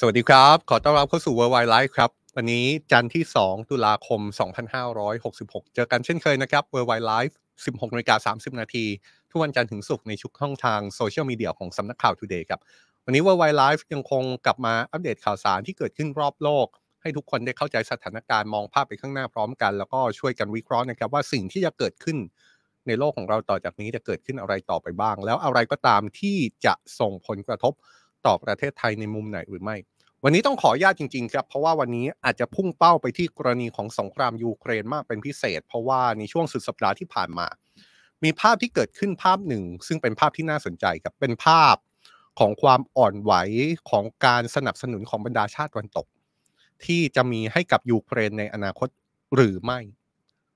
สวัสดีครับ ขอต้อนรับเข้าสู่ Worldwide Life ครับ วันนี้จันทร์ที่ 2 ตุลาคม 2566 เจอกันเช่นเคยนะครับ Worldwide Life 16นาฬิกา30 นาที ทุกวันจันทร์ถึงศุกร์ในชุกช่องทางโซเชียลมีเดียของสำนักข่าว Today ครับ วันนี้ Worldwide Life ยังคงกลับมาอัปเดตข่าวสารที่เกิดขึ้นรอบโลก ให้ทุกคนได้เข้าใจสถานการณ์มองภาพไปข้างหน้าพร้อมกัน แล้วก็ช่วยกันวิเคราะห์นะครับว่าสิ่งที่จะเกิดขึ้นในโลกของเราต่อจากนี้จะเกิดขึ้นอะไรต่อไปบ้าง แล้วอะไรก็ตามที่จะส่งผลกระทบ ต่อประเทศไทยในมุมไหนหรือไม่ วันนี้ต้องขออนุญาตจริงๆครับ เพราะว่าวันนี้อาจจะพุ่งเป้าไปที่กรณีของสงครามยูเครนมากเป็นพิเศษ เพราะว่าในช่วงสุดสัปดาห์ที่ผ่านมา มีภาพที่เกิดขึ้นภาพหนึ่ง ซึ่งเป็นภาพที่น่าสนใจครับเป็นภาพของความอ่อนไหวของการสนับสนุนของบรรดาชาติตะวันตก ที่จะมีให้กับยูเครนในอนาคตหรือไม่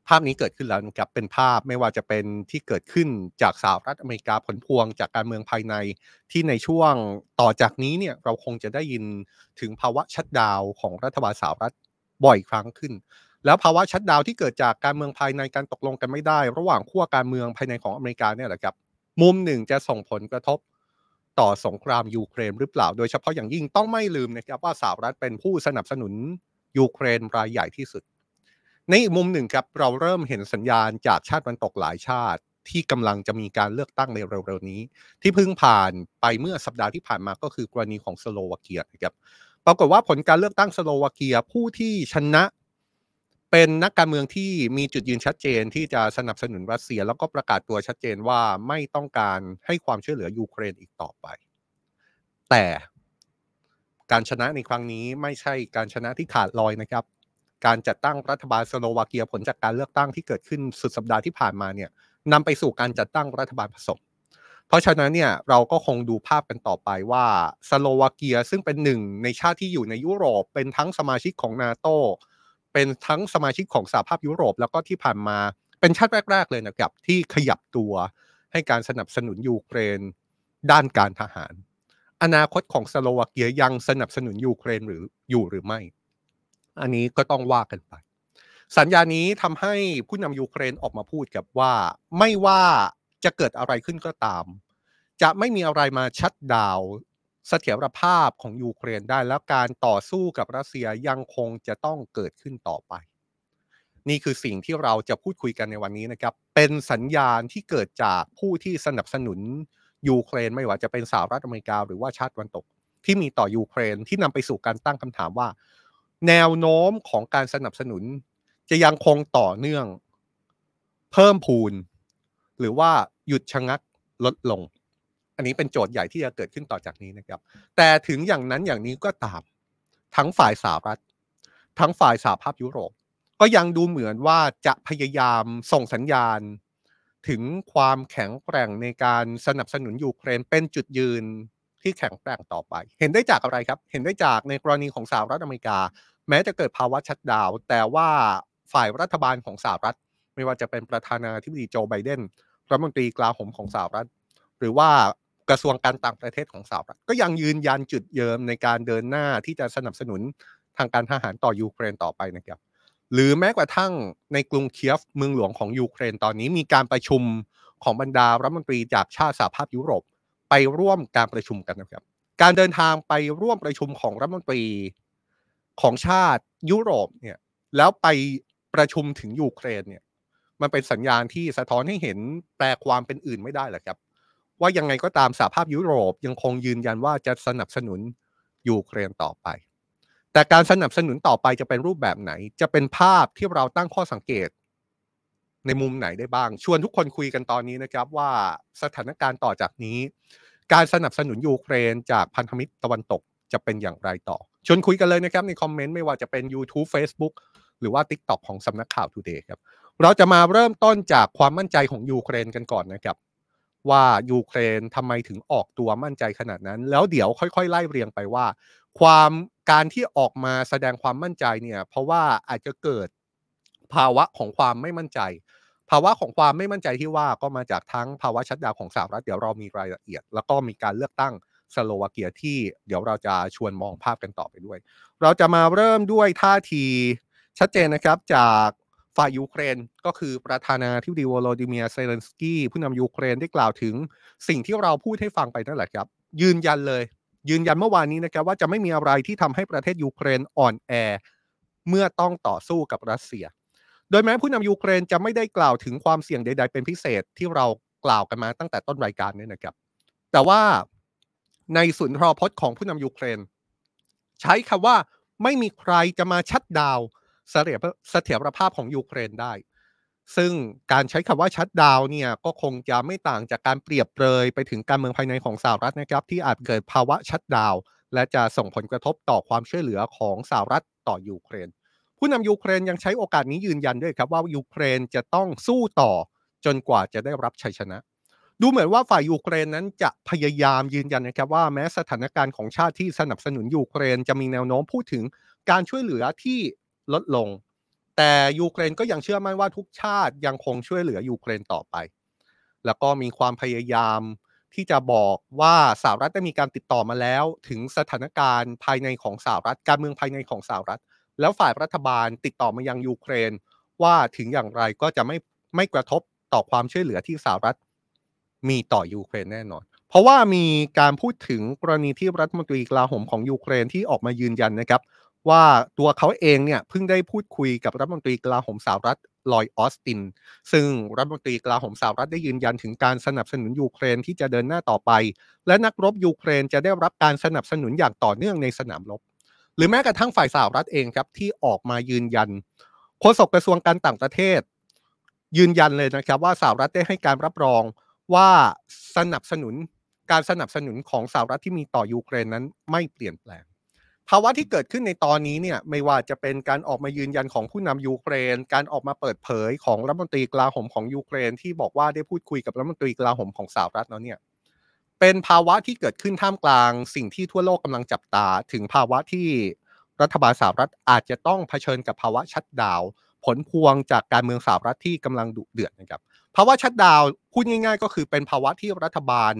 ภาพนี้เกิดขึ้นแล้วนะครับเป็นภาพไม่ว่าจะเป็นที่เกิดขึ้นจากสหรัฐอเมริกาผลพวงจากการเมืองภายใน ที่ในช่วงต่อจากนี้เนี่ยเราคงจะได้ยินถึงภาวะชัดดาวของรัฐบาลสหรัฐบ่อยครั้งขึ้น แล้วภาวะชัดดาวที่เกิดจากการเมืองภายในการตกลงกันไม่ได้ ระหว่างขั้วการเมืองภายในของอเมริกาเนี่ยแหละครับมุมหนึ่งจะส่งผลกระทบต่อสงครามยูเครนหรือเปล่า โดยเฉพาะอย่างยิ่งต้องไม่ลืมนะครับว่าสหรัฐเป็นผู้สนับสนุนยูเครนรายใหญ่ที่สุด ในอีกมุมหนึ่งครับเราเริ่มเห็นสัญญาณจากชาติตะวันตกหลายชาติที่กำลังจะมีการเลือกตั้งในเร็วๆนี้ ที่เพิ่งผ่านไปเมื่อสัปดาห์ที่ผ่านมาก็คือกรณีของสโลวาเกียนะครับปรากฏว่าผลการเลือกตั้งสโลวาเกียผู้ที่ชนะเป็นนักการเมืองที่มีจุดยืนชัดเจนที่จะสนับสนุนรัสเซีย แล้วก็ประกาศตัวชัดเจนว่าไม่ต้องการให้ความช่วยเหลือยูเครนอีกต่อไป แต่การชนะในครั้งนี้ไม่ใช่การชนะที่ขาดลอยนะครับ การจัดตั้งรัฐบาลสโลวาเกียผลจากการเลือกตั้งที่เกิดขึ้นสุดสัปดาห์ที่ผ่านมาเนี่ยนำไปสู่การจัดตั้งรัฐบาลผสม เพราะฉะนั้นเนี่ยเราก็คงดูภาพกันต่อไปว่าสโลวาเกียซึ่งเป็นหนึ่งในชาติที่อยู่ในยุโรป เป็นทั้งสมาชิกของนาโตเป็นทั้งสมาชิกของสหภาพยุโรป แล้วก็ที่ผ่านมาเป็นชาติแรก ๆ เลยนะครับที่ขยับตัวให้การสนับสนุนยูเครนด้านการทหาร อนาคตของสโลวาเกียยังสนับสนุนยูเครนหรืออยู่หรือไม่ อันนี้ก็ต้องว่ากันไป สัญญานี้ทำให้ผู้นำยูเครนออกมาพูดกับว่า ไม่ว่าจะเกิดอะไรขึ้นก็ตาม จะไม่มีอะไรมาชัดดาวเสถียรภาพของยูเครนได้แล้วการต่อสู้กับรัสเซียยังคงจะต้องเกิดขึ้นต่อไป นี่คือสิ่งที่เราจะพูดคุยกันในวันนี้นะครับ เป็นสัญญาณที่เกิดจากผู้ที่สนับสนุนยูเครนไม่ว่าจะเป็นสหรัฐอเมริกาหรือว่าชาติตะวันตก ที่มีต่อยูเครนที่นำไปสู่การตั้งคำถามว่า แนวโน้มของการสนับสนุน จะยังคงต่อเนื่อง เพิ่มพูน หรือว่าหยุดชะงักลดลง อันนี้เป็นโจทย์ใหญ่ที่จะเกิดขึ้นต่อจากนี้นะครับ แต่ถึงอย่างนั้นอย่างนี้ก็ตาม ทั้งฝ่ายสหรัฐ ทั้งฝ่ายสหภาพยุโรป ก็ยังดูเหมือนว่าจะพยายามส่งสัญญาณ ถึงความแข็งแกร่งในการสนับสนุนยูเครนเป็นจุดยืน ที่แข็งแกร่งต่อไป เห็นได้จากอะไรครับ เห็นได้จากในกรณีของสหรัฐอเมริกา แม้จะเกิดภาวะชัดดาว แต่ว่าฝ่ายรัฐบาลของสหรัฐ ไม่ว่าจะเป็นประธานาธิบดีโจไบเดนรัฐมนตรีกลาโหมของสหรัฐ หรือว่ากระทรวงการต่างประเทศของสหรัฐ ก็ยังยืนยันจุดเยิมในการเดินหน้าที่จะสนับสนุนทางการทหารต่อยูเครนต่อไปนะครับ หรือแม้กระทั่งในกรุงเคียฟเมืองหลวงของยูเครนตอนนี้มีการประชุมของบรรดารัฐมนตรีจากชาติสหภาพยุโรป ไปร่วมการประชุมกันนะครับ การเดินทางไปร่วมประชุมของรัฐมนตรีของชาติยุโรปเนี่ยแล้วไปประชุมถึงยูเครนเนี่ยมันเป็นสัญญาณที่สะท้อนให้เห็นแปลความเป็นอื่นไม่ได้หรอครับ ว่ายังไงก็ตามสหภาพยุโรปยังคงยืนยันว่าจะสนับสนุนยูเครนต่อไป แต่การสนับสนุนต่อไปจะเป็นรูปแบบไหน จะเป็นภาพที่เราตั้งข้อสังเกต ในมุมไหนได้บ้าง ชวนทุกคนคุยกันตอนนี้นะครับว่าสถานการณ์ต่อจากนี้ การสนับสนุนยูเครนจากพันธมิตรตะวันตกจะเป็นอย่างไรต่อ ชวนคุยกันเลยนะครับในคอมเมนต์ไม่ว่าจะเป็น YouTube Facebook หรือว่า TikTok ของสำนักข่าว Today ครับ เราจะมาเริ่มต้นจากความมั่นใจของยูเครนกันก่อนนะครับ ว่ายูเครนทำไมถึงออกตัวมั่นใจขนาดนั้น แล้วเดี๋ยวค่อยๆ ไล่เรียงไปว่า ความการที่ออกมาแสดงความมั่นใจเนี่ย เพราะว่าอาจจะเกิด ภาวะของความไม่มั่นใจ ภาวะของความไม่มั่นใจที่ว่าก็มาจากทั้งภาวะชัดดาวของสหรัฐเดี๋ยวเรามีรายละเอียด แล้วก็มีการเลือกตั้งสโลวาเกียที่เดี๋ยวเราจะชวนมองภาพกันต่อไปด้วย เราจะมาเริ่มด้วยท่าทีชัดเจนนะครับจากฝ่ายยูเครนก็คือประธานาธิบดีโวโลดีมีร์ เซเลนสกีผู้นำยูเครนได้กล่าวถึงสิ่งที่เราพูดให้ฟังไปนั่นแหละครับ ยืนยันเลย ยืนยันเมื่อวานนี้นะครับว่าจะไม่มีอะไรที่ทำให้ประเทศยูเครนอ่อนแอ เมื่อต้องต่อสู้กับรัสเซีย โดยแม้ผู้นำยูเครนจะไม่ได้กล่าวถึงความเสี่ยงใด ๆ เป็นพิเศษที่เรากล่าวกันมาตั้งแต่ต้นรายการนี้นะครับ แต่ว่าในสุนทรพจน์ของผู้นำยูเครน ใช้คำว่าไม่มีใครจะมา shutdown เสถียรเสถียรภาพของยูเครนได้ ซึ่งการใช้คำว่า shutdown เนี่ยก็คงจะไม่ต่างจากการเปรียบเปรยไปถึงการเมืองภายในของสหรัฐนะครับ ที่อาจเกิดภาวะ shutdown และจะส่งผลกระทบต่อความช่วยเหลือของสหรัฐต่อยูเครน ผู้นำยูเครนยังใช้โอกาสนี้ยืนยันด้วยครับว่ายูเครนจะต้องสู้ต่อจนกว่าจะได้รับชัยชนะ ดูเหมือนว่าฝ่ายยูเครนนั้นจะพยายามยืนยันนะครับว่าแม้สถานการณ์ของชาติที่สนับสนุนยูเครนจะมีแนวโน้มพูดถึงการช่วยเหลือที่ลดลง แต่ยูเครนก็ยังเชื่อมั่นว่าทุกชาติยังคงช่วยเหลือยูเครนต่อไป แล้วก็มีความพยายามที่จะบอกว่าสหรัฐได้มีการติดต่อมาแล้ว ถึงสถานการณ์ภายในของสหรัฐ การเมืองภายในของสหรัฐ แล้วฝ่ายรัฐบาลติดต่อมายังยูเครน ว่าถึงอย่างไรก็จะไม่ไม่กระทบต่อความช่วยเหลือที่สหรัฐมีต่อยูเครนแน่นอน เพราะว่ามีการพูดถึงกรณีที่รัฐมนตรีกลาโหมของยูเครนที่ออกมายืนยันนะครับ ว่าตัวเขาเองเนี่ยเพิ่งได้พูดคุยกับรัฐมนตรีกลาโหมสหรัฐลอยด์ ออสติน ซึ่งรัฐมนตรีกลาโหมสหรัฐได้ยืนยันถึงการสนับสนุนยูเครนที่จะเดินหน้าต่อไป และนักรบยูเครนจะได้รับการสนับสนุนอย่างต่อเนื่องในสนามรบ หรือแม้กระทั่งฝ่ายสหรัฐเองครับที่ออกมายืนยันโฆษกกระทรวงการต่างประเทศ ยืนยันเลยนะครับ ว่าสหรัฐได้ให้การรับรองว่าสนับสนุนการสนับสนุนของสหรัฐที่มีต่อยูเครนนั้นไม่เปลี่ยนแปลง ภาวะที่เกิดขึ้นในตอนนี้เนี่ยไม่ว่าจะเป็นการออกมายืนยันของผู้นำยูเครน การออกมาเปิดเผยของรัฐมนตรีกลาโหมของยูเครน ที่บอกว่าได้พูดคุยกับรัฐมนตรีกลาโหมของสหรัฐแล้วเนี่ย เป็นภาวะที่เกิดขึ้นท่ามกลางสิ่งที่ทั่วโลกกำลังจับตา ถึงภาวะที่รัฐบาลสหรัฐอาจจะต้องเผชิญกับภาวะชัดดาวผลพวงจากการเมืองสหรัฐที่กำลังดุเดือดนะครับภาวะ shutdown พูดง่าย ๆ ก็คือเป็นภาวะที่รัฐบาล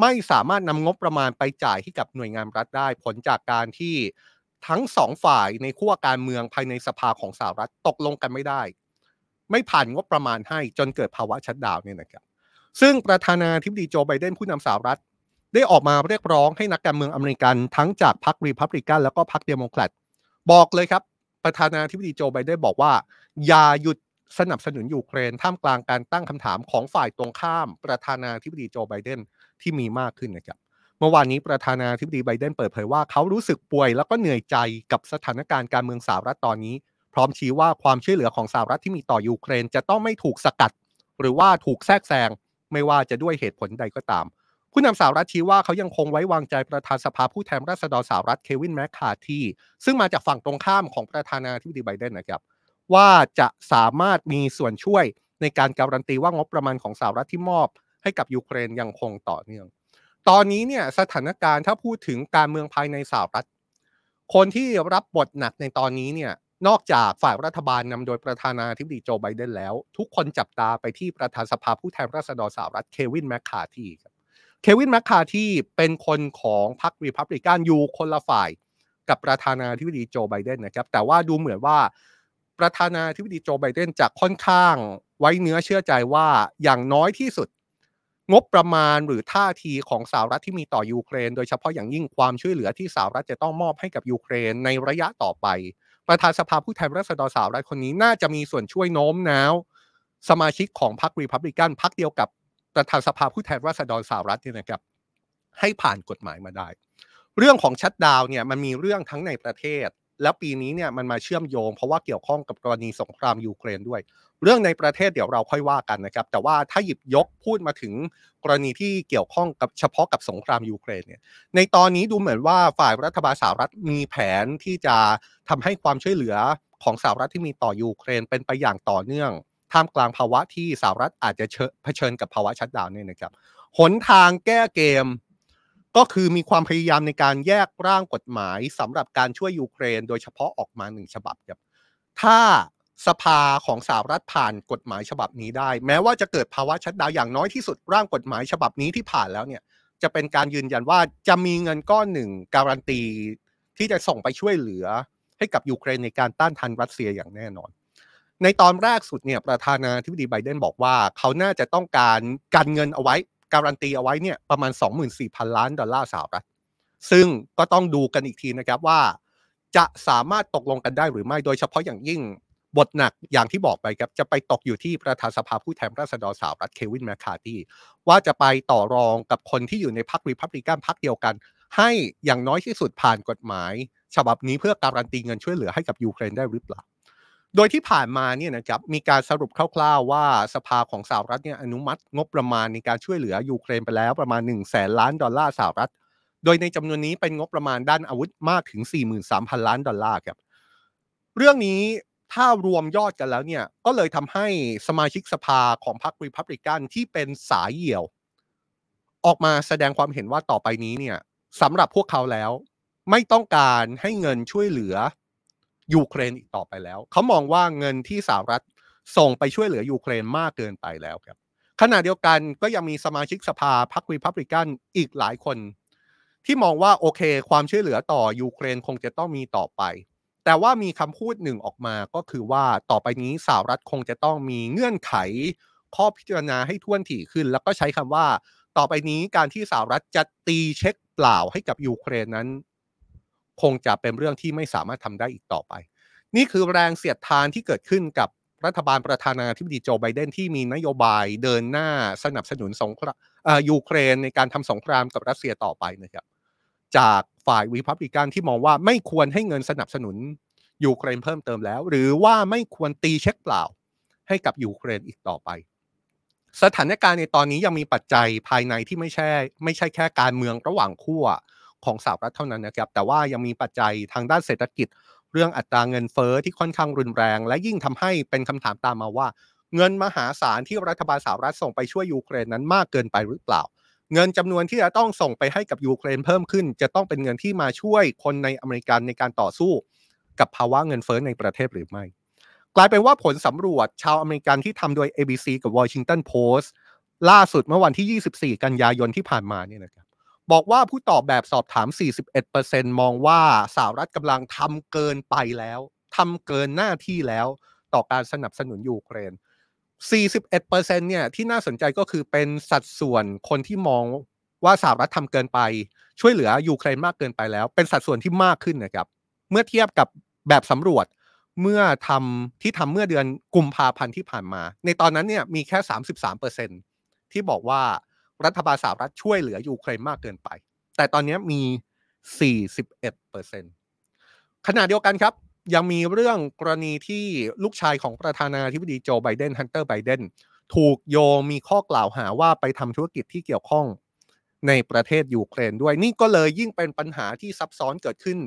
ไม่สามารถนำงบประมาณไปจ่ายให้กับหน่วยงานรัฐได้ ผลจากการที่ทั้งสองฝ่ายในขั้วการเมืองภายในสภาของสหรัฐตกลงกันไม่ได้ ไม่ผ่านงบประมาณให้จนเกิดภาวะ shutdown เนี่ยนะครับ ซึ่งประธานาธิบดีโจไบเดนผู้นำสหรัฐ ได้ออกมาเรียกร้องให้นักการเมืองอเมริกันทั้งจากพรรครีพับลิกันแล้วก็พรรคเดโมแครตบอกเลยครับ ประธานาธิบดีโจไบเดนบอกว่า อย่าหยุดสนับสนุนยูเครนท่ามกลางการตั้งคำถามของฝ่ายตรงข้าม ประธานาธิบดีโจไบเดนที่มีมากขึ้นนะครับเมื่อวานนี้ประธานาธิบดีไบเดนเปิดเผยว่าเขารู้สึกป่วยแล้วก็เหนื่อยใจกับสถานการณ์การเมืองสหรัฐตอนนี้ พร้อมชี้ว่าความช่วยเหลือของสหรัฐที่มีต่อยูเครน จะต้องไม่ถูกสกัด หรือว่าถูกแทรกแซง ไม่ว่าจะด้วยเหตุผลใดก็ตาม ผู้นำสหรัฐชี้ว่าเขายังคงไว้วางใจประธานสภาผู้แทนราษฎรสหรัฐเควินแมคคาทีซึ่งมาจากฝั่งตรงข้ามของประธานาธิบดีไบเดนนะครับ ว่าจะสามารถมีส่วนช่วยในการการันตีว่างบประมาณของสหรัฐที่มอบ ให้กับยูเครนยังคงต่อเนื่อง ตอนนี้เนี่ยสถานการณ์ถ้าพูดถึงการเมืองภายในสหรัฐ คนที่รับบทหนักในตอนนี้เนี่ย นอกจากฝ่ายรัฐบาลนำโดยประธานาธิบดีโจไบเดนแล้ว ทุกคนจับตาไปที่ประธานสภาผู้แทนราษฎรสหรัฐเควินแมคคาทีครับเควินแมคคาทีเป็นคนของพรรครีพับลิกันอยู่คนละฝ่ายกับประธานาธิบดีโจไบเดนนะครับ แต่ว่าดูเหมือนว่าประธานาธิบดีโจไบเดนจะค่อนข้างไว้เนื้อเชื่อใจว่าอย่างน้อยที่สุด งบประมาณหรือท่าทีของสหรัฐที่มีต่อยูเครน โดยเฉพาะอย่างยิ่งความช่วยเหลือที่สหรัฐจะต้องมอบให้กับยูเครนในระยะต่อไป ประธานสภาผู้แทนราษฎรสหรัฐคนนี้น่าจะมีส่วนช่วยโน้มน้าว สมาชิกของพรรครีพับลิกันพรรคเดียวกับประธานสภาผู้แทนราษฎรสหรัฐเนี่ยนะครับให้ผ่านกฎหมายมาได้ เรื่องของ shutdown เนี่ยมันมีเรื่องทั้งในประเทศ แล้วปีนี้เนี่ยมันมาเชื่อมโยง เพราะว่าเกี่ยวข้องกับกรณีสงครามยูเครนด้วย เรื่องในประเทศเดี๋ยวเราค่อยว่ากันนะครับ แต่ว่าถ้าหยิบยกพูดมาถึงกรณีที่เกี่ยวข้องกับเฉพาะกับสงครามยูเครนเนี่ย ในตอนนี้ดูเหมือนว่าฝ่ายรัฐบาลสหรัฐมีแผนที่จะทำให้ความช่วยเหลือของสหรัฐที่มีต่อยูเครนเป็นไปอย่างต่อเนื่องท่ามกลางภาวะที่สหรัฐอาจจะเผชิญกับภาวะชัดดาวน์เนี่ยนะครับหนทางแก้เกมก็คือมีความพยายามในการแยกร่างกฎหมายสำหรับการช่วยยูเครน โดยเฉพาะออกมาหนึ่งฉบับครับถ้า สภาของสหรัฐผ่านกฎหมายฉบับนี้ได้ แม้ว่าจะเกิดภาวะชัดดาวอย่างน้อยที่สุดร่างกฎหมายฉบับนี้ที่ผ่านแล้วเนี่ยจะเป็นการยืนยันว่าจะมีเงินก้อนหนึ่งการันตี ที่จะส่งไปช่วยเหลือให้กับยูเครนในการต้านทานรัสเซียอย่างแน่นอน ในตอนแรกสุดเนี่ยประธานาธิบดีไบเดนบอกว่า เขาน่าจะต้องการกันเงินเอาไว้ การันตีเอาไว้เนี่ยประมาณ 24,000 ล้านดอลลาร์สหรัฐซึ่งก็ต้องดูกันอีกทีนะครับว่า จะสามารถตกลงกันได้หรือไม่โดยเฉพาะอย่างยิ่ง บทหนักอย่างที่บอกไปครับจะไปตกอยู่ที่ประธานสภาผู้แทนราษฎรสหรัฐเควินแมคคาร์ตีว่าจะไปต่อรองกับคนที่อยู่ในพรรครีพับลิกันพรรคเดียวกัน ให้อย่างน้อยที่สุดผ่านกฎหมาย ฉบับนี้เพื่อการันตีเงินช่วยเหลือให้กับยูเครนได้หรือเปล่าโดยที่ผ่านมาเนี่ยนะครับมีการสรุปคร่าวๆว่าสภาของสหรัฐเนี่ยอนุมัติงบประมาณในการช่วยเหลือยูเครนไปแล้วประมาณหนึ่งแสนล้านดอลลาร์สหรัฐ โดยในจำนวนนี้เป็นงบประมาณด้านอาวุธมากถึง 43,000 ล้านดอลลาร์ครับเรื่องนี้ ถ้ารวมยอดกันแล้วเนี่ย ก็เลยทำให้สมาชิกสภาของพรรครีพับลิกันที่เป็นสายเหี่ยว ออกมาแสดงความเห็นว่าต่อไปนี้เนี่ยสำหรับพวกเขาแล้ว ไม่ต้องการให้เงินช่วยเหลือยูเครนอีกต่อไปแล้ว เขามองว่าเงินที่สหรัฐส่งไปช่วยเหลือยูเครนมากเกินไปแล้วครับขณะเดียวกันก็ยังมีสมาชิกสภาพรรครีพับลิกันอีกหลายคน ที่มองว่าโอเค ความช่วยเหลือต่อยูเครนคงจะต้องมีต่อไป แต่ว่ามีคำพูดหนึ่งออกมาก็คือว่าต่อไปนี้สหรัฐคงจะต้องมีเงื่อนไขข้อพิจารณาให้ถ้วนถี่ขึ้น แล้วก็ใช้คำว่า ต่อไปนี้การที่สหรัฐจะตีเช็คเปล่าให้กับยูเครนนั้น คงจะเป็นเรื่องที่ไม่สามารถทำได้อีกต่อไป นี่คือแรงเสียดทานที่เกิดขึ้นกับรัฐบาลประธานาธิบดีโจไบเดนที่มีนโยบายเดินหน้าสนับสนุนสงครามยูเครนในการทำสงครามกับรัสเซียต่อไปนะครับ จากฝ่ายรีพับลิกันที่มองว่าไม่ควรให้เงินสนับสนุนยูเครนเพิ่มเติมแล้ว หรือว่าไม่ควรตีเช็คเปล่าให้กับยูเครนอีกต่อไป สถานการณ์ในตอนนี้ยังมีปัจจัยภายในที่ไม่ใช่ไม่ใช่แค่การเมืองระหว่างขั้วของสหรัฐเท่านั้นนะครับ แต่ว่ายังมีปัจจัยทางด้านเศรษฐกิจ เรื่องอัตราเงินเฟอ้อที่ค่อนข้างรุนแรง และยิ่งทำให้เป็นคำถามตามมาว่า เงินมหาศาลที่รัฐบาลสหรัฐส่งไปช่วยยูเครนนั้นมากเกินไปหรือเปล่า เงินจำนวนที่จะต้องส่งไปให้กับยูเครนเพิ่มขึ้น จะต้องเป็นเงินที่มาช่วยคนในอเมริกันในการต่อสู้ กับภาวะเงินเฟ้อในประเทศหรือไม่ กลายเป็นว่าผลสำรวจชาวอเมริกันที่ทำโดย ABC กับ Washington Post ล่าสุดเมื่อวันที่ 24 กันยายนที่ผ่านมาเนี่ยนะครับบอกว่าผู้ตอบแบบสอบถาม 41%มองว่าสหรัฐกำลังทำเกินไปแล้วทำเกินหน้าที่แล้วต่อการสนับสนุนยูเครน 41%เนี่ยที่น่าสนใจก็คือเป็นสัดส่วนคนที่มองว่าสหรัฐทำเกินไป ช่วยเหลือยูเครนมากเกินไปแล้ว เป็นสัดส่วนที่มากขึ้นนะครับ เมื่อเทียบกับแบบสำรวจเมื่อทำที่ทำเมื่อเดือนกุมภาพันธ์ที่ผ่านมา ในตอนนั้นเนี่ยมีแค่ 33%ที่บอกว่ารัฐบาลสหรัฐช่วยเหลือยูเครนมากเกินไป แต่ตอนนี้มี 41%ขณะเดียวกันครับ ยังมีเรื่องกรณีที่ลูกชายของประธานาธิบดีโจไบเดนฮันเตอร์ไบเดนถูกโยมีข้อกล่าวหาว่าไปทำธุรกิจที่เกี่ยวข้องในประเทศยูเครนด้วยนี่ก็เลยยิ่งเป็นปัญหาที่ซับซ้อนเกิดขึ้น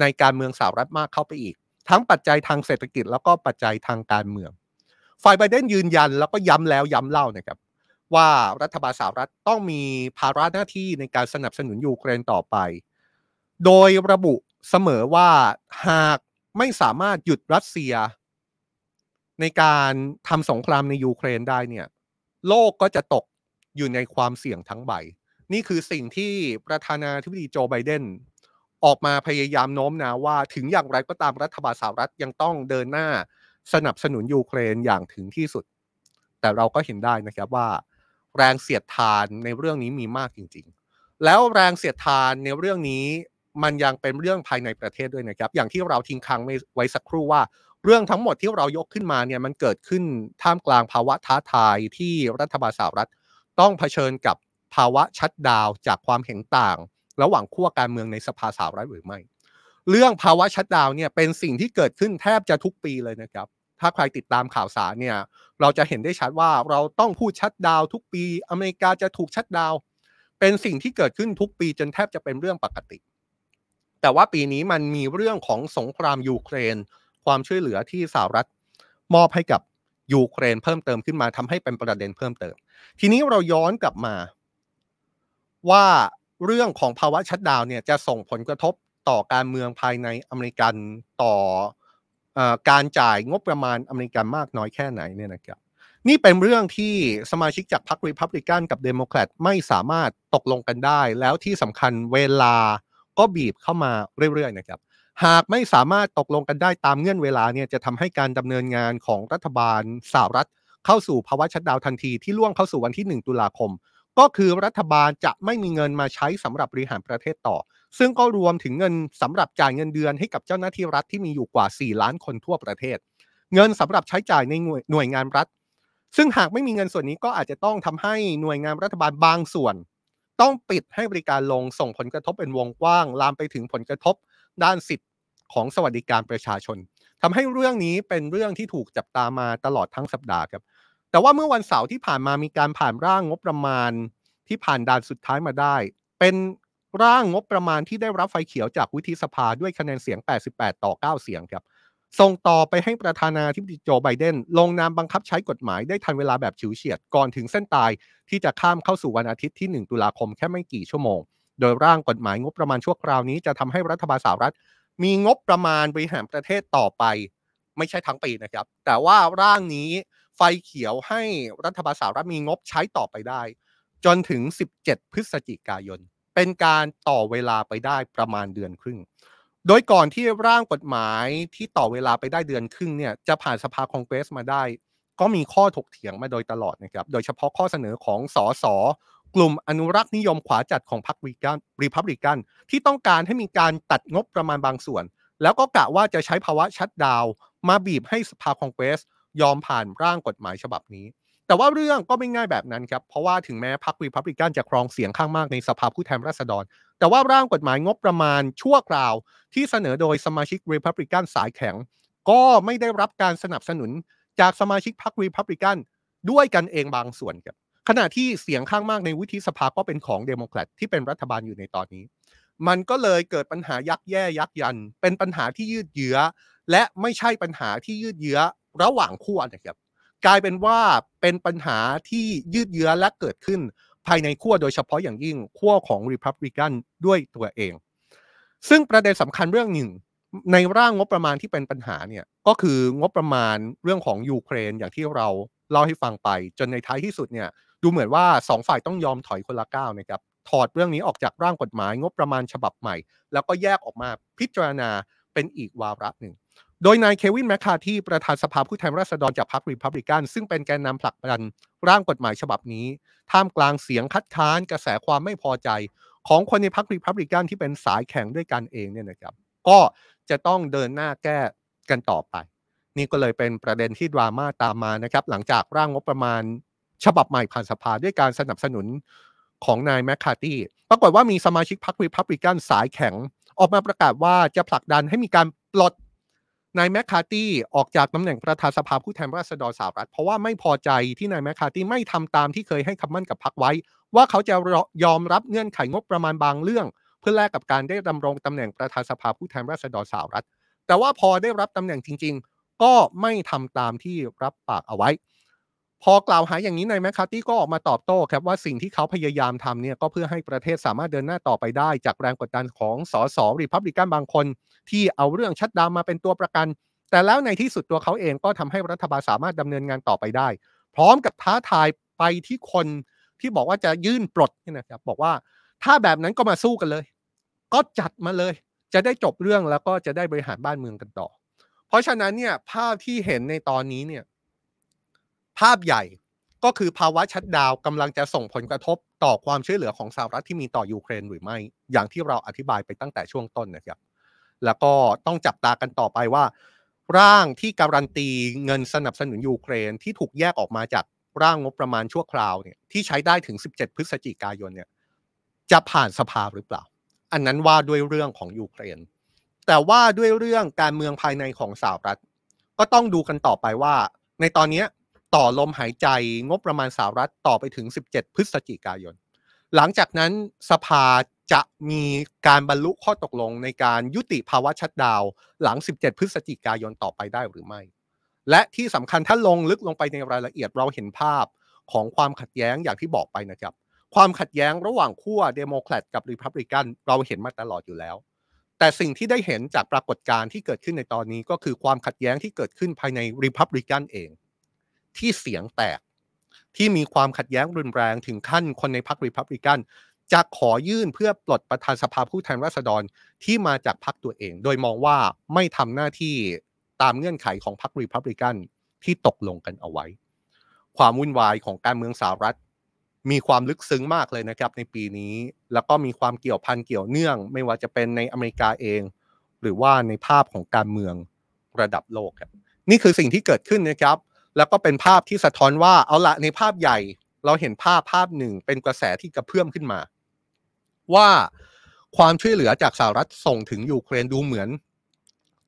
ในการเมืองสหรัฐมากเข้าไปอีก ทั้งปัจจัยทางเศรษฐกิจแล้วก็ปัจจัยทางการเมือง ฝ่ายไบเดนยืนยันแล้วก็ย้ำแล้วย้ำเล่านะครับว่ารัฐบาลสหรัฐต้องมีภาระหน้าที่ในการสนับสนุนยูเครนต่อไป โดยระบุเสมอว่าหาก ไม่สามารถหยุดรัสเซีย ในการทำสงครามในยูเครนได้เนี่ย โลกก็จะตกอยู่ในความเสี่ยงทั้งใบ นี่คือสิ่งที่ประธานาธิบดีโจไบเดนออกมาพยายามโน้มน้าวว่า ถึงอย่างไรก็ตามรัฐบาลสหรัฐยังต้องเดินหน้าสนับสนุนยูเครนอย่างถึงที่สุด แต่เราก็เห็นได้นะครับว่า แรงเสียดทานในเรื่องนี้มีมากจริง ๆ แล้วแรงเสียดทานในเรื่องนี้ มันยังเป็นเรื่องภายในประเทศด้วยนะครับ อย่างที่เราทิ้งค้างไว้สักครู่ว่า เรื่องทั้งหมดที่เรายกขึ้นมาเนี่ยมันเกิดขึ้นท่ามกลางภาวะท้าทายที่รัฐบาลสหรัฐ ต้องเผชิญกับภาวะชัดดาวจากความเห็นต่าง ระหว่างขั้วการเมืองในสภาสหรัฐหรือไม่ เรื่องภาวะชัดดาวเนี่ยเป็นสิ่งที่เกิดขึ้นแทบจะทุกปีเลยนะครับ ถ้าใครติดตามข่าวสารเนี่ยเราจะเห็นได้ชัดว่าเราต้องพูดชัดดาวทุกปี อเมริกาจะถูกชัดดาว เป็นสิ่งที่เกิดขึ้นทุกปีจนแทบจะเป็นเรื่องปกติ แต่ว่าปีนี้มันมีเรื่องของสงครามยูเครน ความช่วยเหลือที่สหรัฐมอบให้กับยูเครนเพิ่มเติมขึ้นมาทำให้เป็นประเด็นเพิ่มเติม ทีนี้เราย้อนกลับมา ว่าเรื่องของภาวะชัตดาวน์เนี่ยจะส่งผลกระทบต่อการเมืองภายในอเมริกันต่อการจ่ายงบประมาณอเมริกันมากน้อยแค่ไหนเนี่ยนะครับนี่เป็นเรื่องที่สมาชิกจากพรรครีพับลิกันกับเดโมแครตไม่สามารถตกลงกันได้ แล้วที่สำคัญเวลา ก็บีบเข้ามาเรื่อยๆนะครับ หากไม่สามารถตกลงกันได้ตามเงื่อนเวลาเนี่ยจะทำให้การดำเนินงานของรัฐบาลสหรัฐ เข้าสู่ภาวะชัดดาวทันทีที่ล่วงเข้าสู่วันที่ 1 ตุลาคม ก็คือรัฐบาลจะไม่มีเงินมาใช้สำหรับบริหารประเทศต่อ ซึ่งก็รวมถึงเงินสำหรับจ่ายเงินเดือนให้กับเจ้าหน้าที่รัฐที่มีอยู่กว่า 4 ล้านคนทั่วประเทศ เงินสำหรับใช้จ่ายในหน่วยงานรัฐซึ่งหากไม่มีเงินส่วนนี้ก็อาจจะต้องทำให้หน่วยงานรัฐบาลบางส่วน ต้องปิดให้บริการลงส่งผลกระทบเป็นวงกว้าง ลามไปถึงผลกระทบด้านสิทธิ์ของสวัสดิการประชาชนทำให้เรื่องนี้เป็นเรื่องที่ถูกจับตามาตลอดทั้งสัปดาห์ครับ แต่ว่าเมื่อวันเสาร์ที่ผ่านมามีการผ่านร่างงบประมาณที่ผ่านด่านสุดท้ายมาได้ เป็นร่างงบประมาณที่ได้รับไฟเขียวจากวิธีสภาด้วยคะแนนเสียง 88 ต่อ 9 เสียงครับ ส่งต่อไปให้ประธานาธิบดีโจไบเดน ลงนามบังคับใช้กฎหมายได้ทันเวลาแบบฉิวเฉียดก่อนถึงเส้นตายที่จะข้ามเข้าสู่วันอาทิตย์ที่ 1 ตุลาคมแค่ไม่กี่ชั่วโมง โดยร่างกฎหมายงบประมาณชั่วคราวนี้จะทำให้รัฐบาลสหรัฐ มีงบประมาณบริหารประเทศต่อไป ไม่ใช่ทั้งปีนะครับ แต่ว่าร่างนี้ไฟเขียวให้รัฐบาลสหรัฐมีงบใช้ต่อไปได้ จนถึง 17 พฤศจิกายน เป็นการต่อเวลาไปได้ประมาณเดือนครึ่ง โดยก่อนที่ร่างกฎหมายที่ต่อเวลาไปได้เดือนครึ่งเนี่ยจะผ่านสภาคองเกรสมาได้ ก็มีข้อถกเถียงมาโดยตลอดนะครับ โดยเฉพาะข้อเสนอของสสกลุ่มอนุรักษ์นิยมขวาจัดของพรรครีพับลิกันที่ต้องการให้มีการตัดงบประมาณบางส่วน แล้วก็กะว่าจะใช้ภาวะชัดดาวมาบีบให้สภาคองเกรสยอมผ่านร่างกฎหมายฉบับนี้ แต่ว่าเรื่องก็ไม่ง่ายแบบนั้นครับเพราะว่าถึงแม้พรรครีพับลิกันจะครองเสียงข้างมากในสภาผู้แทนราษฎร แต่ว่าร่างกฎหมายงบประมาณชั่วคราว ที่เสนอโดยสมาชิกรีพับลิกันสายแข็ง ก็ไม่ได้รับการสนับสนุนจากสมาชิกพรรครีพับลิกันด้วยกันเองบางส่วนครับขณะที่เสียงข้างมากในวุฒิสภาก็เป็นของเดโมแครตที่เป็นรัฐบาลอยู่ในตอนนี้ มันก็เลยเกิดปัญหายักแย่ยักยัน เป็นปัญหาที่ยืดเยื้อ และไม่ใช่ปัญหาที่ยืดเยื้อระหว่างขั้วนะครับ กลายเป็นว่าเป็นปัญหาที่ยืดเยื้อและเกิดขึ้นภายในขั้วโดยเฉพาะอย่างยิ่งขั้วของรีพับลิกันด้วยตัวเอง ซึ่งประเด็นสำคัญเรื่องหนึ่ง ในร่างงบประมาณที่เป็นปัญหาเนี่ยก็คืองบประมาณเรื่องของยูเครนอย่างที่เราเล่าให้ฟังไป จนในท้ายที่สุดเนี่ยดูเหมือนว่าสองฝ่ายต้องยอมถอยคนละก้าวนะครับถอดเรื่องนี้ออกจากร่างกฎหมายงบประมาณฉบับใหม่ แล้วก็แยกออกมาพิจารณาเป็นอีกวาระหนึ่ง โดยนายเควินแมคคาที่ประธานสภาผู้แทนราษฎรจากพรรครีพับลิกัน ซึ่งเป็นแกนนำผลักดันร่างกฎหมายฉบับนี้ ท่ามกลางเสียงคัดค้านกระแสความไม่พอใจ ของคนในพรรครีพับลิกันที่เป็นสายแข็งด้วยกันเองเนี่ยนะครับ ก็จะต้องเดินหน้าแก้กันต่อไป นี่ก็เลยเป็นประเด็นที่ดราม่าตามมานะครับ หลังจากร่างงบประมาณฉบับใหม่ผ่านสภาด้วยการสนับสนุนของนายแมคคาร์ตี้ปรากฏว่ามีสมาชิกพรรครีพับลิกันสายแข็ง ออกมาประกาศว่าจะผลักดันให้มีการปลด นายแมคคาร์ตี้ออกจากตำแหน่งประธานสภาผู้แทนราษฎรสหรัฐเพราะว่าไม่พอใจที่นายแมคคาร์ตี้ไม่ทำตามที่เคยให้คำมั่นกับพรรคไว้ ว่าเขาจะยอมรับเงื่อนไขงบประมาณบางเรื่อง เพื่อแลกกับการได้ดำรงตำแหน่งประธานสภาผู้แทนราษฎรสหรัฐ แต่ว่าพอได้รับตำแหน่งจริง ๆ ก็ไม่ทำตามที่รับปากเอาไว้ พอกล่าวหาอย่างนี้นายแมคคาร์ตี้ก็ออกมาตอบโต้ครับว่าสิ่งที่เขาพยายามทำเนี่ยก็เพื่อให้ประเทศสามารถเดินหน้าต่อไปได้ จากแรงกดดันของสสรีพับลิกันบางคน ที่เอาเรื่องชัดดาวมาเป็นตัวประกัน แต่แล้วในที่สุดตัวเขาเองก็ทำให้รัฐบาลสามารถดำเนินงานต่อไปได้ พร้อมกับท้าทายไปที่คนที่บอกว่าจะยื่นปลดนี่นะครับบอกว่าถ้าแบบนั้นก็มาสู้กันเลย ก็จัดมาเลย จะได้จบเรื่องแล้วก็จะได้บริหารบ้านเมืองกันต่อ เพราะฉะนั้นเนี่ยภาพที่เห็นในตอนนี้เนี่ย ภาพใหญ่ก็คือภาวะชัดดาวกำลังจะส่งผลกระทบต่อความช่วยเหลือของสหรัฐที่มีต่อยูเครนหรือไม่ อย่างที่เราอธิบายไปตั้งแต่ช่วงต้นนะครับ แล้วก็ต้องจับตากันต่อไปว่า ร่างที่การันตีเงินสนับสนุนยูเครนที่ถูกแยกออกมาจากร่างงบประมาณชั่วคราวเนี่ยที่ใช้ได้ถึง 17 พฤศจิกายนเนี่ยจะผ่านสภาหรือเปล่า อันนั้นว่าด้วยเรื่องของยูเครน แต่ว่าด้วยเรื่องการเมืองภายในของสหรัฐ ก็ต้องดูกันต่อไปว่า ในตอนนี้ ต่อลมหายใจงบประมาณสหรัฐต่อไปถึง 17 พฤศจิกายน หลังจากนั้นสภาจะมีการบรรลุข้อตกลงในการยุติภาวะชัตดาวน์หลัง 17 พฤศจิกายนต่อไปได้หรือไม่ และที่สำคัญถ้าลงลึกลงไปในรายละเอียดเราเห็นภาพของความขัดแย้งอย่างที่บอกไปนะครับ ความขัดแย้งระหว่างขั้วเดโมแครตกับรีพับลิกันเราเห็นมาตลอดอยู่แล้ว แต่สิ่งที่ได้เห็นจากปรากฏการณ์ที่เกิดขึ้นในตอนนี้ก็คือความขัดแย้งที่เกิดขึ้นภายในรีพับลิกันเอง ที่เสียงแตก ที่มีความขัดแย้งรุนแรงถึงขั้นคนในพรรครีพับลิกันจะขอยื่นเพื่อปลดประธานสภาผู้แทนราษฎรที่มาจากพรรคตัวเอง โดยมองว่าไม่ทำหน้าที่ตามเงื่อนไขของพรรคริพับลิกันที่ตกลงกันเอาไว้ ความวุ่นวายของการเมืองสหรัฐ มีความลึกซึ้งมากเลยนะครับในปีนี้ แล้วก็มีความเกี่ยวพันเกี่ยวเนื่อง ไม่ว่าจะเป็นในอเมริกาเอง หรือว่าในภาพของการเมืองระดับโลกครับนี่คือสิ่งที่เกิดขึ้นนะครับ แล้วก็เป็นภาพที่สะท้อนว่าเอาละในภาพใหญ่ เราเห็นภาพภาพหนึ่งเป็นกระแสที่กระเพื่อมขึ้นมา ว่าความช่วยเหลือจากสหรัฐส่งถึงยูเครนดูเหมือน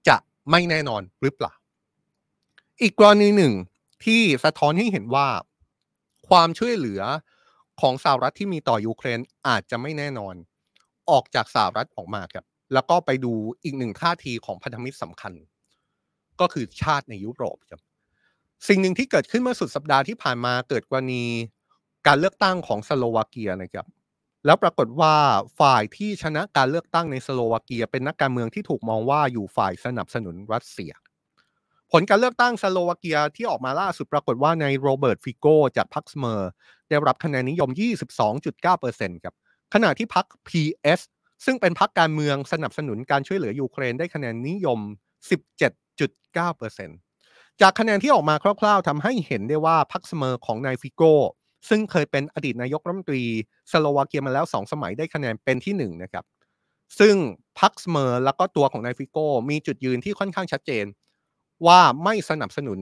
จะไม่แน่นอนหรือเปล่า อีกกรณีหนึ่งที่สะท้อนให้เห็นว่าความช่วยเหลือของสหรัฐที่มีต่อยูเครนอาจจะไม่แน่นอน ออกจากสหรัฐออกมาครับ แล้วก็ไปดูอีกหนึ่งท่าทีของพันธมิตรสำคัญ ก็คือชาติในยุโรปครับ สิ่งหนึ่งที่เกิดขึ้นเมื่อสุดสัปดาห์ที่ผ่านมาเกิดกรณีการเลือกตั้งของสโลวาเกียนะครับ แล้วปรากฏว่าฝ่ายที่ชนะการเลือกตั้งในสโลวาเกีย เป็นนักการเมืองที่ถูกมองว่าอยู่ฝ่ายสนับสนุนรัสเซีย ผลการเลือกตั้งสโลวาเกียที่ออกมาล่าสุดปรากฏว่านายโรเบิร์ตฟิโกจากพรรคสเมอร์ ได้รับคะแนนนิยม 22.9%ครับ ขณะที่พรรค PS ซึ่งเป็นพรรคการเมืองสนับสนุนการช่วยเหลือยูเครนได้คะแนนนิยม 17.9% จากคะแนนที่ออกมาคร่าวๆทำให้เห็นได้ว่าพรรคสเมอร์ของนายฟิโกซึ่งเคยเป็นอดีตนายกรัฐมนตรีสโลวาเกียมาแล้วสองสมัยได้คะแนนเป็นที่หนึ่งนะครับ ซึ่งพรรคสเมอร์แล้วก็ตัวของนายฟิโกมีจุดยืนที่ค่อนข้างชัดเจน ว่าไม่สนับสนุน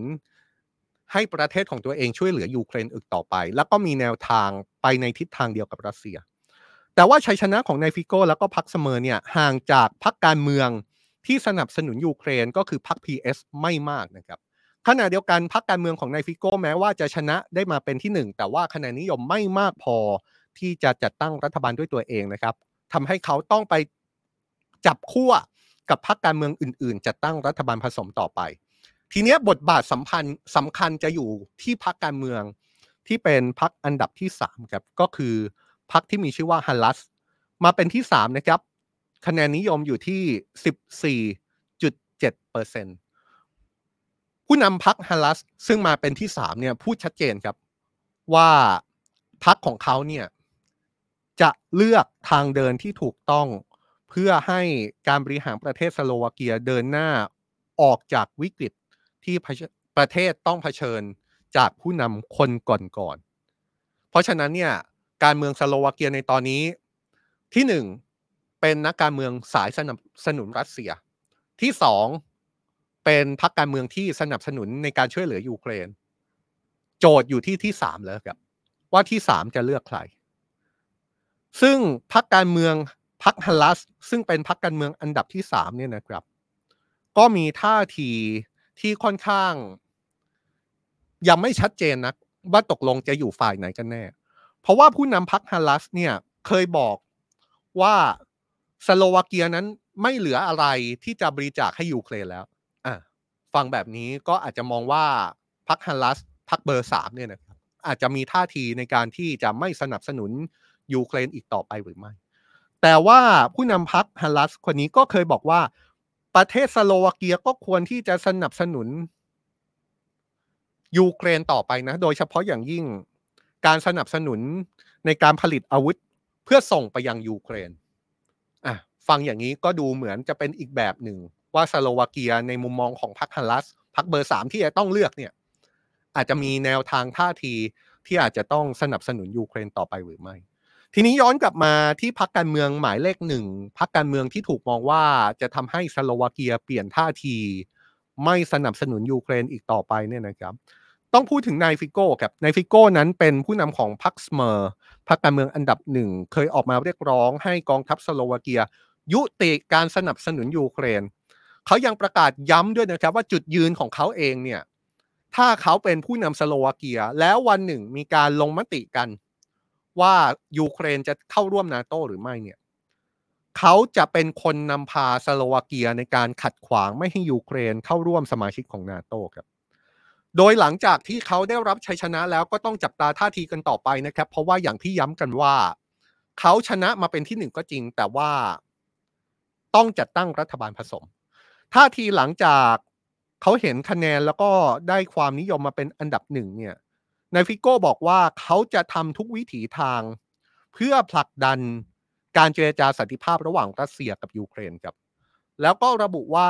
ให้ประเทศของตัวเองช่วยเหลือยูเครนอีกต่อไป แล้วก็มีแนวทางไปในทิศทางเดียวกับรัสเซีย แต่ว่าชัยชนะของนายฟิโก้แล้วก็พรรคสเมอร์เนี่ยห่างจากพรรคการเมืองที่สนับสนุนยูเครนก็คือพรรค PS ไม่มากนะครับ ขณะเดียวกันพรรคการเมืองของนายฟิโก้แม้ว่าจะชนะได้มาเป็นที่หนึ่งแต่ว่าคะแนนนิยมไม่มากพอที่จะจัดตั้งรัฐบาลด้วยตัวเองนะครับทำให้เขาต้องไปจับขั้วกับพรรคการเมืองอื่น ๆ จัดตั้งรัฐบาลผสมต่อไป ทีนี้บทบาทสัมพันธ์สำคัญจะอยู่ที่พรรคการเมืองที่เป็นพรรคอันดับที่สามครับก็คือพรรคที่มีชื่อว่าฮัลลัสมาเป็นที่สามนะครับคะแนนนิยมอยู่ที่สิบสี่จุดเจ็ดเปอร์เซ็นต์ ผู้นำพรรคฮัลลัสซึ่งมาเป็นที่สามเนี่ยพูดชัดเจนครับว่าพรรคของเขาเนี่ยจะเลือกทางเดินที่ถูกต้องเพื่อให้การบริหารประเทศสโลวาเกียเดินหน้าออกจากวิกฤตที่ประเทศต้องเผชิญจากผู้นำคนก่อนๆ เพราะฉะนั้นเนี่ยการเมืองสโลวาเกียในตอนนี้ที่หนึ่งเป็นนักการเมืองสายสนับสนุนรัสเซีย ที่สอง เป็นพรรคการเมืองที่สนับสนุนในการช่วยเหลือยูเครน โจทย์อยู่ที่ที่สามแล้วครับ ว่าที่สามจะเลือกใคร ซึ่งพรรคการเมืองพรรคฮัลลัสซึ่งเป็นพรรคการเมืองอันดับที่สามเนี่ยนะครับ ก็มีท่าทีที่ค่อนข้าง ยังไม่ชัดเจนนะว่าตกลงจะอยู่ฝ่ายไหนกันแน่ เพราะว่าผู้นำพรรคฮัลลัสเนี่ยเคยบอกว่าสโลวาเกียนั้นไม่เหลืออะไรที่จะบริจาคให้ยูเครนแล้ว ฟังแบบนี้ก็อาจจะมองว่าพรรคฮัลลัสพรรคเบอร์สามเนี่ยนะครับอาจจะมีท่าทีในการที่จะไม่สนับสนุนยูเครนอีกต่อไปหรือไม่ แต่ว่าผู้นำพรรคฮัลลัสคนนี้ก็เคยบอกว่า ประเทศสโลวาเกียก็ควรที่จะสนับสนุนยูเครนต่อไปนะ โดยเฉพาะอย่างยิ่งการสนับสนุนในการผลิตอาวุธเพื่อส่งไปยังยูเครนอะฟังอย่างนี้ก็ดูเหมือนจะเป็นอีกแบบหนึ่ง ว่าสโลวาเกียในมุมมองของพรรคฮัลลัสพรรคเบอร์สามที่จะต้องเลือกเนี่ยอาจจะมีแนวทางท่าทีที่อาจจะต้องสนับสนุนยูเครนต่อไปหรือไม่ ทีนี้ย้อนกลับมาที่พรรคการเมืองหมายเลขหนึ่งพรรคการเมืองที่ถูกมองว่าจะทำให้สโลวาเกียเปลี่ยนท่าที ไม่สนับสนุนยูเครนอีกต่อไปเนี่ยนะครับ ต้องพูดถึงนายฟิโก้ครับนายฟิโก้นั้นเป็นผู้นำของพรรคสเมอร์พรรคการเมืองอันดับหนึ่งเคยออกมาเรียกร้องให้กองทัพสโลวาเกีย ยุติการสนับสนุนยูเครน เขายังประกาศย้ำด้วยนะครับว่าจุดยืนของเขาเองเนี่ยถ้าเขาเป็นผู้นำสโลวาเกีย แล้ววันหนึ่งมีการลงมติกัน ว่ายูเครนจะเข้าร่วมนาโตหรือไม่เนี่ยเขาจะเป็นคนนำพาสโลวาเกียในการขัดขวางไม่ให้ยูเครนเข้าร่วมสมาชิกของนาโตครับ โดยหลังจากที่เขาได้รับชัยชนะแล้วก็ต้องจับตาท่าทีกันต่อไปนะครับ เพราะว่าอย่างที่ย้ำกันว่า เขาชนะมาเป็นที่หนึ่งก็จริง แต่ว่าต้องจัดตั้งรัฐบาลผสม ท่าทีหลังจากเขาเห็นคะแนนแล้วก็ได้ความนิยมมาเป็นอันดับหนึ่งเนี่ยนายฟิโก้บอกว่าเขาจะทำทุกวิถีทาง เพื่อผลักดันการเจรจาสันติภาพระหว่างรัสเซียกับยูเครนครับ แล้วก็ระบุว่า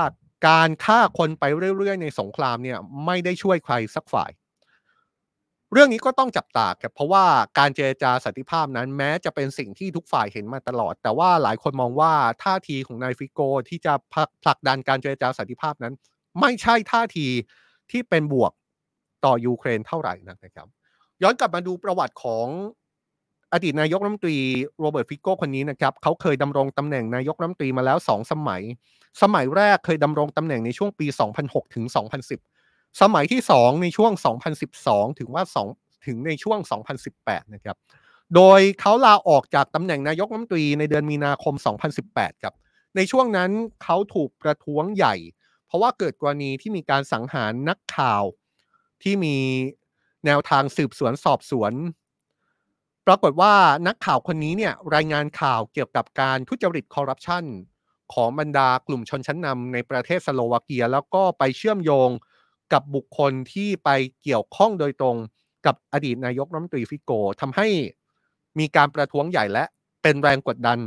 การฆ่าคนไปเรื่อยๆ ในสงครามเนี่ยไม่ได้ช่วยใครสักฝ่าย เรื่องนี้ก็ต้องจับตาครับเพราะว่าการเจรจาสันติภาพนั้นแม้จะเป็นสิ่งที่ทุกฝ่ายเห็นมาตลอด แต่ว่าหลายคนมองว่าท่าทีของนายฟิโกที่จะผลักดันการเจรจาสันติภาพนั้น ไม่ใช่ท่าทีที่เป็นบวกต่อยูเครนเท่าไหร่นะครับ ย้อนกลับมาดูประวัติของอดีตนายกรัฐมนตรีโรเบิร์ตฟิโก้คนนี้นะครับเขาเคยดำรงตำแหน่งนายกรัฐมนตรีมาแล้วสองสมัย สมัยแรกเคยดำรงตำแหน่งในช่วงปี 2006 ถึง 2010 สมัยที่ 2 ในช่วง 2012 ถึงว่า 2 ถึงในช่วง 2018 นะครับ โดยเขาลาออกจากตำแหน่งนายกรัฐมนตรีในเดือนมีนาคม 2018 ครับ ในช่วงนั้นเขาถูกประท้วงใหญ่ เพราะว่าเกิดกรณีที่มีการสังหารนักข่าวที่มีแนวทางสืบสวนสอบสวน ปรากฏว่านักข่าวคนนี้เนี่ยรายงานข่าวเกี่ยวกับการทุจริตคอร์รัปชันของบรรดากลุ่มชนชั้นนำในประเทศสโลวาเกีย แล้วก็ไปเชื่อมโยง กับบุคคลที่ไปเกี่ยวข้องโดยตรงกับอดีตนายกรัฐมนตรีฟิโกทำให้มีการประท้วงใหญ่และเป็นแรงกดดัน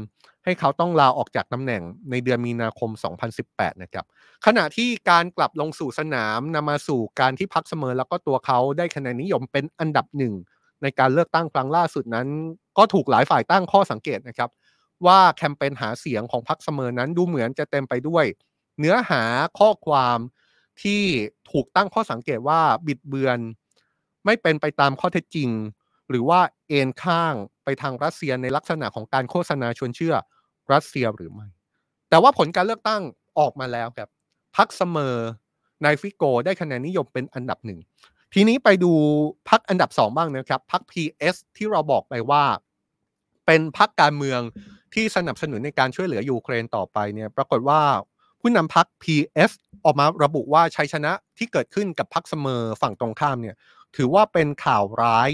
ให้เขาต้องลาออกจากตำแหน่งในเดือนมีนาคม 2018 นะครับ ขณะที่การกลับลงสู่สนามนำมาสู่การที่พักเสมอแล้วก็ตัวเขาได้คะแนนนิยมเป็นอันดับหนึ่งในการเลือกตั้งครั้งล่าสุดนั้น ก็ถูกหลายฝ่ายตั้งข้อสังเกตนะครับ ว่าแคมเปญหาเสียงของพรรคเสมอนั้นดูเหมือนจะเต็มไปด้วย เนื้อหาข้อความ ที่ถูกตั้งข้อสังเกตว่าบิดเบือน ไม่เป็นไปตามข้อเท็จจริง หรือว่าเอ็นข้างไปทางรัสเซียในลักษณะของการโฆษณาชวนเชื่อรัสเซียหรือไม่ แต่ว่าผลการเลือกตั้งออกมาแล้วครับพักเสมอนายฟิโกได้คะแนนนิยมเป็นอันดับหนึ่ง ทีนี้ไปดูพักอันดับสองบ้างนะครับพัก PS ที่เราบอกไปว่า เป็นพักการเมืองที่สนับสนุนในการช่วยเหลือยูเครนต่อไปเนี่ย ปรากฏว่า ผู้นำพัก PS ออกมาระบุว่าชัยชนะที่เกิดขึ้นกับพักเสมอฝั่งตรงข้ามเนี่ยถือว่าเป็นข่าวร้าย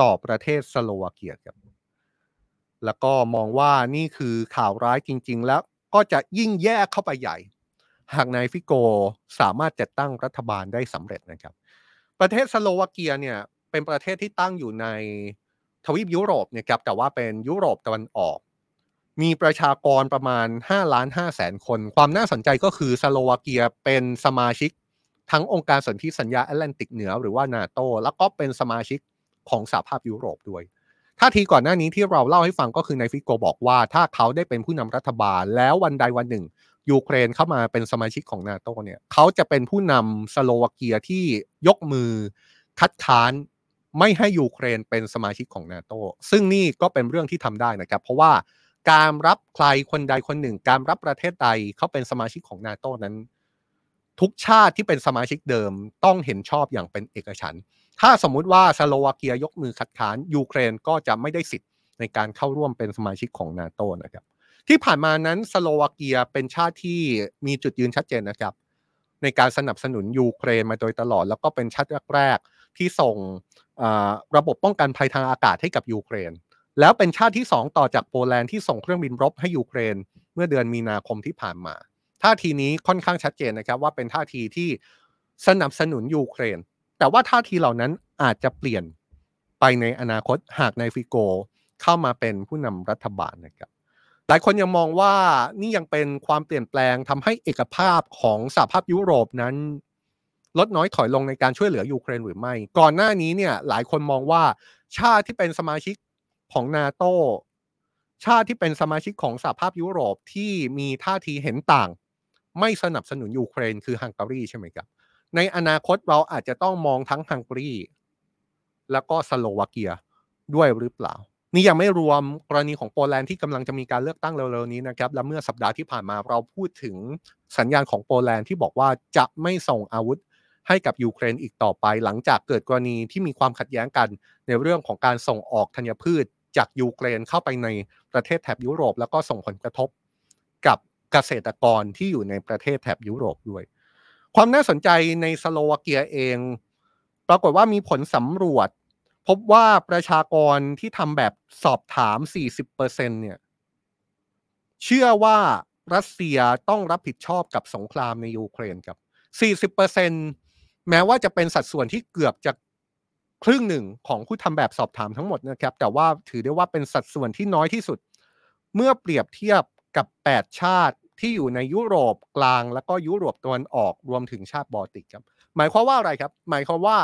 ต่อประเทศสโลวาเกียครับแล้วก็มองว่านี่คือข่าวร้ายจริง ๆ แล้วก็จะยิ่งแย่เข้าไปใหญ่ หากนายฟิโกสามารถจัดตั้งรัฐบาลได้สำเร็จนะครับ ประเทศสโลวาเกียเนี่ยเป็นประเทศที่ตั้งอยู่ในทวีปยุโรปเนี่ยครับแต่ว่าเป็นยุโรปตะวันออก มีประชากรประมาณ5ล้าน5แสนคน ความน่าสนใจก็คือสโลวาเกียเป็นสมาชิกทั้งองค์การสนธิสัญญาแอตแลนติกเหนือหรือว่านาโตแล้วก็เป็นสมาชิกของสหภาพยุโรปด้วยท่าทีก่อนหน้านี้ที่เราเล่าให้ฟังก็คือนายฟิโกบอกว่า ถ้าเขาได้เป็นผู้นำรัฐบาล แล้ววันใดวันหนึ่ง ยูเครนเข้ามาเป็นสมาชิกของนาโตเนี่ยเขาจะเป็นผู้นำสโลวาเกียที่ยกมือคัดค้านไม่ให้ยูเครนเป็นสมาชิกของนาโตซึ่งนี่ก็เป็นเรื่องที่ทำได้นะครับ เพราะว่า การรับใครคนใดคนหนึ่ง การรับประเทศใดเขาเป็นสมาชิกของนาโตนั้น ทุกชาติที่เป็นสมาชิกเดิมต้องเห็นชอบอย่างเป็นเอกฉันท์ถ้าสมมุติว่าสโลวาเกียยกมือคัดค้านยูเครนก็จะไม่ได้สิทธิ์ในการเข้าร่วมเป็นสมาชิกของนาโตนะครับที่ผ่านมานั้นสโลวาเกียเป็นชาติที่มีจุดยืนชัดเจนนะครับ ในการสนับสนุนยูเครนมาโดยตลอด แล้วก็เป็นชาติแรกๆที่ส่งระบบป้องกันภัยทางอากาศให้กับยูเครน แล้วเป็นชาติที่ 2 ต่อจากโปแลนด์ที่ส่งเครื่องบินรบให้ยูเครน เมื่อเดือนมีนาคมที่ผ่านมา ท่าทีนี้ค่อนข้างชัดเจนนะครับว่าเป็นท่าทีที่สนับสนุนยูเครน แต่ว่าท่าทีเหล่านั้นอาจจะเปลี่ยนไปในอนาคตหากนายฟิโกเข้ามาเป็นผู้นำรัฐบาลนะครับหลายคนยังมองว่านี่ยังเป็นความเปลี่ยนแปลงทำให้เอกภาพของสหภาพยุโรปนั้น ลดน้อยถอยลงในการช่วยเหลือยูเครนหรือไม่ ก่อนหน้านี้เนี่ยหลายคนมองว่าชาติที่เป็นสมาชิก ของนาโตชาติที่เป็นสมาชิกของสหภาพยุโรปที่มีท่าทีเห็นต่าง ไม่สนับสนุนยูเครนคือฮังการีใช่ไหมครับ ในอนาคตเราอาจจะต้องมองทั้งฮังการีแล้วก็สโลวาเกียด้วยหรือเปล่า นี่ยังไม่รวมกรณีของโปแลนด์ที่กำลังจะมีการเลือกตั้งเร็วๆนี้นะครับ และเมื่อสัปดาห์ที่ผ่านมาเราพูดถึงสัญญาณของโปแลนด์ที่บอกว่าจะไม่ส่งอาวุธให้กับยูเครนอีกต่อไป หลังจากเกิดกรณีที่มีความขัดแย้งกันในเรื่องของการส่งออกธัญพืช จากยูเครนเข้าไปในประเทศแถบยุโรป แล้วก็ส่งผลกระทบกับเกษตรกรที่อยู่ในประเทศแถบยุโรปด้วย ความน่าสนใจในสโลวาเกียเอง ปรากฏว่ามีผลสำรวจ พบว่าประชากรที่ทำแบบสอบถาม 40%เนี่ยเชื่อว่ารัสเซียต้องรับผิดชอบกับสงครามในยูเครนครับ 40%แม้ว่าจะเป็นสัดส่วนที่เกือบจะ ครึ่งหนึ่งของผู้ทำแบบสอบถามทั้งหมดนะครับแต่ว่าถือได้ว่าเป็นสัดส่วนที่น้อยที่สุด เมื่อเปรียบเทียบกับ 8 ชาติที่อยู่ในยุโรปกลาง แล้วก็ยุโรปตะวันออกรวมถึงชาติบอลติกครับหมายความว่าอะไรครับ หมายความว่า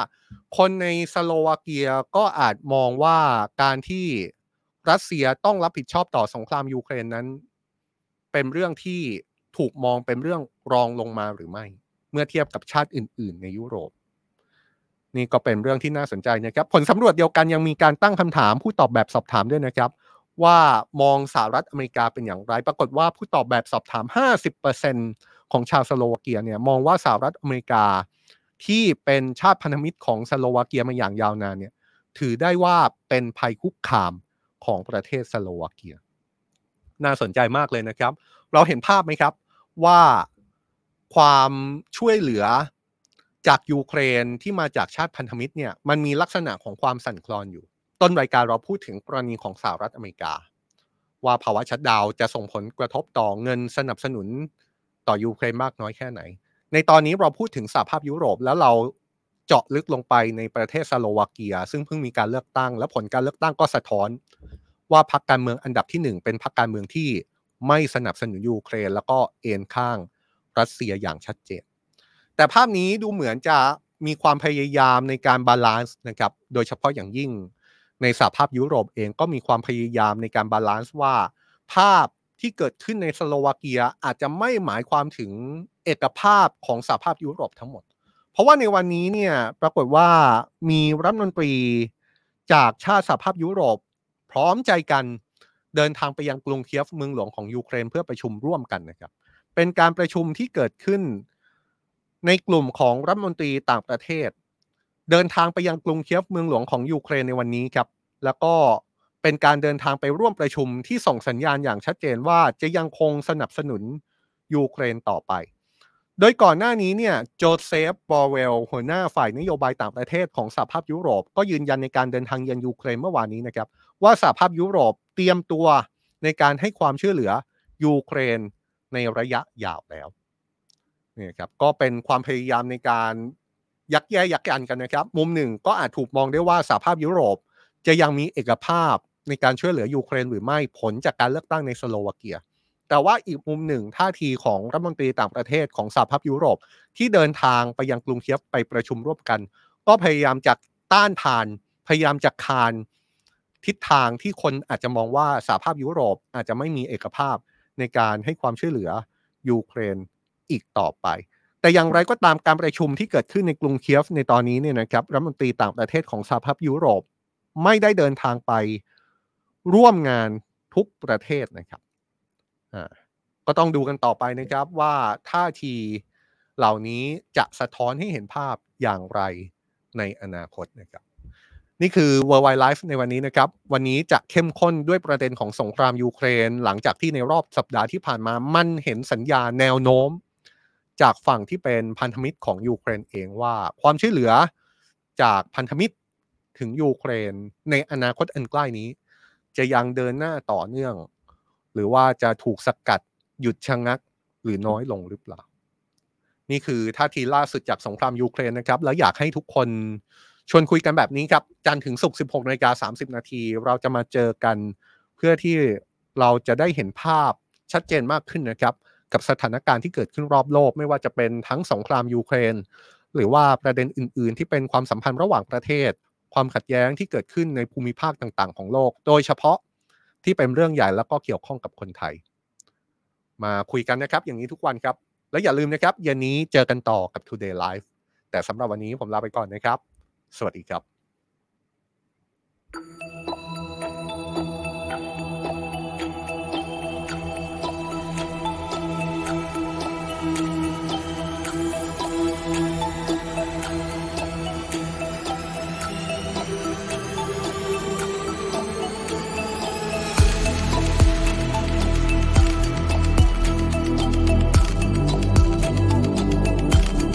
คนในสโลวาเกียก็อาจมองว่าการที่รัสเซียต้องรับผิดชอบต่อสงครามยูเครนนั้น เป็นเรื่องที่ถูกมองเป็นเรื่องรองลงมาหรือไม่ เมื่อเทียบกับชาติอื่น ๆ ในยุโรป นี่ก็เป็นเรื่องที่น่าสนใจนะครับ ผลสำรวจเดียวกันยังมีการตั้งคำถามผู้ตอบแบบสอบถามด้วยนะครับ ว่ามองสหรัฐอเมริกาเป็นอย่างไร ปรากฏว่าผู้ตอบแบบสอบถาม 50%ของชาวสโลวาเกียเนี่ยมองว่าสหรัฐอเมริกา ที่เป็นชาติพันธมิตรของสโลวาเกียมาอย่างยาวนานเนี่ยถือได้ว่าเป็นภัยคุกคามของประเทศสโลวาเกีย น่าสนใจมากเลยนะครับ เราเห็นภาพไหมครับว่าความช่วยเหลือ จากยูเครนที่มาจากชาติพันธมิตรเนี่ยมันมีลักษณะของความสั่นคลอนอยู่ ต้นรายการเราพูดถึงกรณีของสหรัฐอเมริกา ว่าภาวะชัดดาวจะส่งผลกระทบต่อเงินสนับสนุนต่อยูเครนมากน้อยแค่ไหน ในตอนนี้เราพูดถึงสหภาพยุโรปแล้วเราเจาะลึกลงไปในประเทศสโลวาเกีย ซึ่งเพิ่งมีการเลือกตั้ง และผลการเลือกตั้งก็สะท้อน ว่าพรรคการเมืองอันดับที่หนึ่งเป็นพรรคการเมืองที่ไม่สนับสนุนยูเครน แล้วก็เอนข้างรัสเซียอย่างชัดเจน แต่ภาพนี้ดูเหมือนจะมีความพยายามในการ balance นะครับ โดยเฉพาะอย่างยิ่งในสหภาพยุโรปเองก็มีความพยายามในการ balance ว่า ภาพที่เกิดขึ้นในสโลวาเกียอาจจะไม่หมายความถึงเอกภาพของสหภาพยุโรปทั้งหมด เพราะว่าในวันนี้เนี่ยปรากฏว่ามีรัฐมนตรีจากชาติสหภาพยุโรป พร้อมใจกันเดินทางไปยังกรุงเคียฟเมืองหลวงของยูเครนเพื่อประชุมร่วมกันนะครับ เป็นการประชุมที่เกิดขึ้น ในกลุ่มของรัฐมนตรีต่างประเทศ เดินทางไปยังกรุงเคียฟเมืองหลวงของยูเครนในวันนี้ครับ แล้วก็เป็นการเดินทางไปร่วมประชุมที่ส่งสัญญาณอย่างชัดเจนว่าจะยังคงสนับสนุนยูเครนต่อไป โดยก่อนหน้านี้เนี่ยโจเซฟบอร์เรลหัวหน้าฝ่ายนโยบายต่างประเทศของสหภาพยุโรป ก็ยืนยันในการเดินทางเยือนยูเครนเมื่อวานนี้นะครับ ว่าสหภาพยุโรปเตรียมตัวในการให้ความช่วยเหลือยูเครนในระยะยาวแล้ว นี่ครับก็เป็นความพยายามในการยักแย่ยักยันกันนะครับ มุมหนึ่งก็อาจถูกมองได้ว่าสหภาพยุโรป จะยังมีเอกภาพในการช่วยเหลือยูเครนหรือไม่ผลจากการเลือกตั้งในสโลวาเกีย แต่ว่าอีกมุมหนึ่งท่าทีของรัฐมนตรีต่างประเทศของสหภาพยุโรป ที่เดินทางไปยังกรุงเคียฟไปประชุมร่วมกัน ก็พยายามจะต้านทาน พยายามจะคานทิศทางที่คนอาจจะมองว่าสหภาพยุโรปอาจจะไม่มีเอกภาพในการให้ความช่วยเหลือยูเครน อีกต่อไป แต่อย่างไรก็ตามการประชุมที่เกิดขึ้นในกรุงเคียฟในตอนนี้เนี่ยนะครับรัฐมนตรีต่างประเทศของสหภาพยุโรปไม่ได้เดินทางไปร่วมงานทุกประเทศนะครับก็ต้องดูกันต่อไปนะครับว่าท่าทีเหล่านี้จะสะท้อนให้เห็นภาพอย่างไรในอนาคตนะครับ นี่คือ World Wide Life ในวันนี้นะครับ วันนี้จะเข้มข้นด้วยประเด็นของสงครามยูเครน หลังจากที่ในรอบสัปดาห์ที่ผ่านมามันเห็นสัญญาแนวโน้ม จากฝั่งที่เป็นพันธมิตรของยูเครนเองว่า ความช่วยเหลือจากพันธมิตรถึงยูเครนในอนาคตอันใกล้นี้ จะยังเดินหน้าต่อเนื่อง หรือว่าจะถูกสกัดหยุดชะงักหรือน้อยลงหรือเปล่า นี่คือท่าทีล่าสุดจากสงครามยูเครนนะครับ แล้วอยากให้ทุกคนชวนคุยกันแบบนี้ครับ จันถึงศุกร์16นาฬิกา30 นาที เราจะมาเจอกันเพื่อที่เราจะได้เห็นภาพชัดเจนมากขึ้นนะครับ กับสถานการณ์ที่เกิดขึ้นรอบโลก ไม่ว่าจะเป็นทั้งสงครามยูเครน หรือว่าประเด็นอื่น ๆ ที่เป็นความสัมพันธ์ระหว่างประเทศ ความขัดแย้งที่เกิดขึ้นในภูมิภาคต่างๆ ของโลก โดยเฉพาะที่เป็นเรื่องใหญ่แล้วก็เกี่ยวข้องกับคนไทย มาคุยกันนะครับ อย่างนี้ทุกวันครับ และอย่าลืมนะครับเย็นนี้เจอกันต่อกับ Today Live แต่สำหรับวันนี้ผมลาไปก่อนนะครับ สวัสดีครับ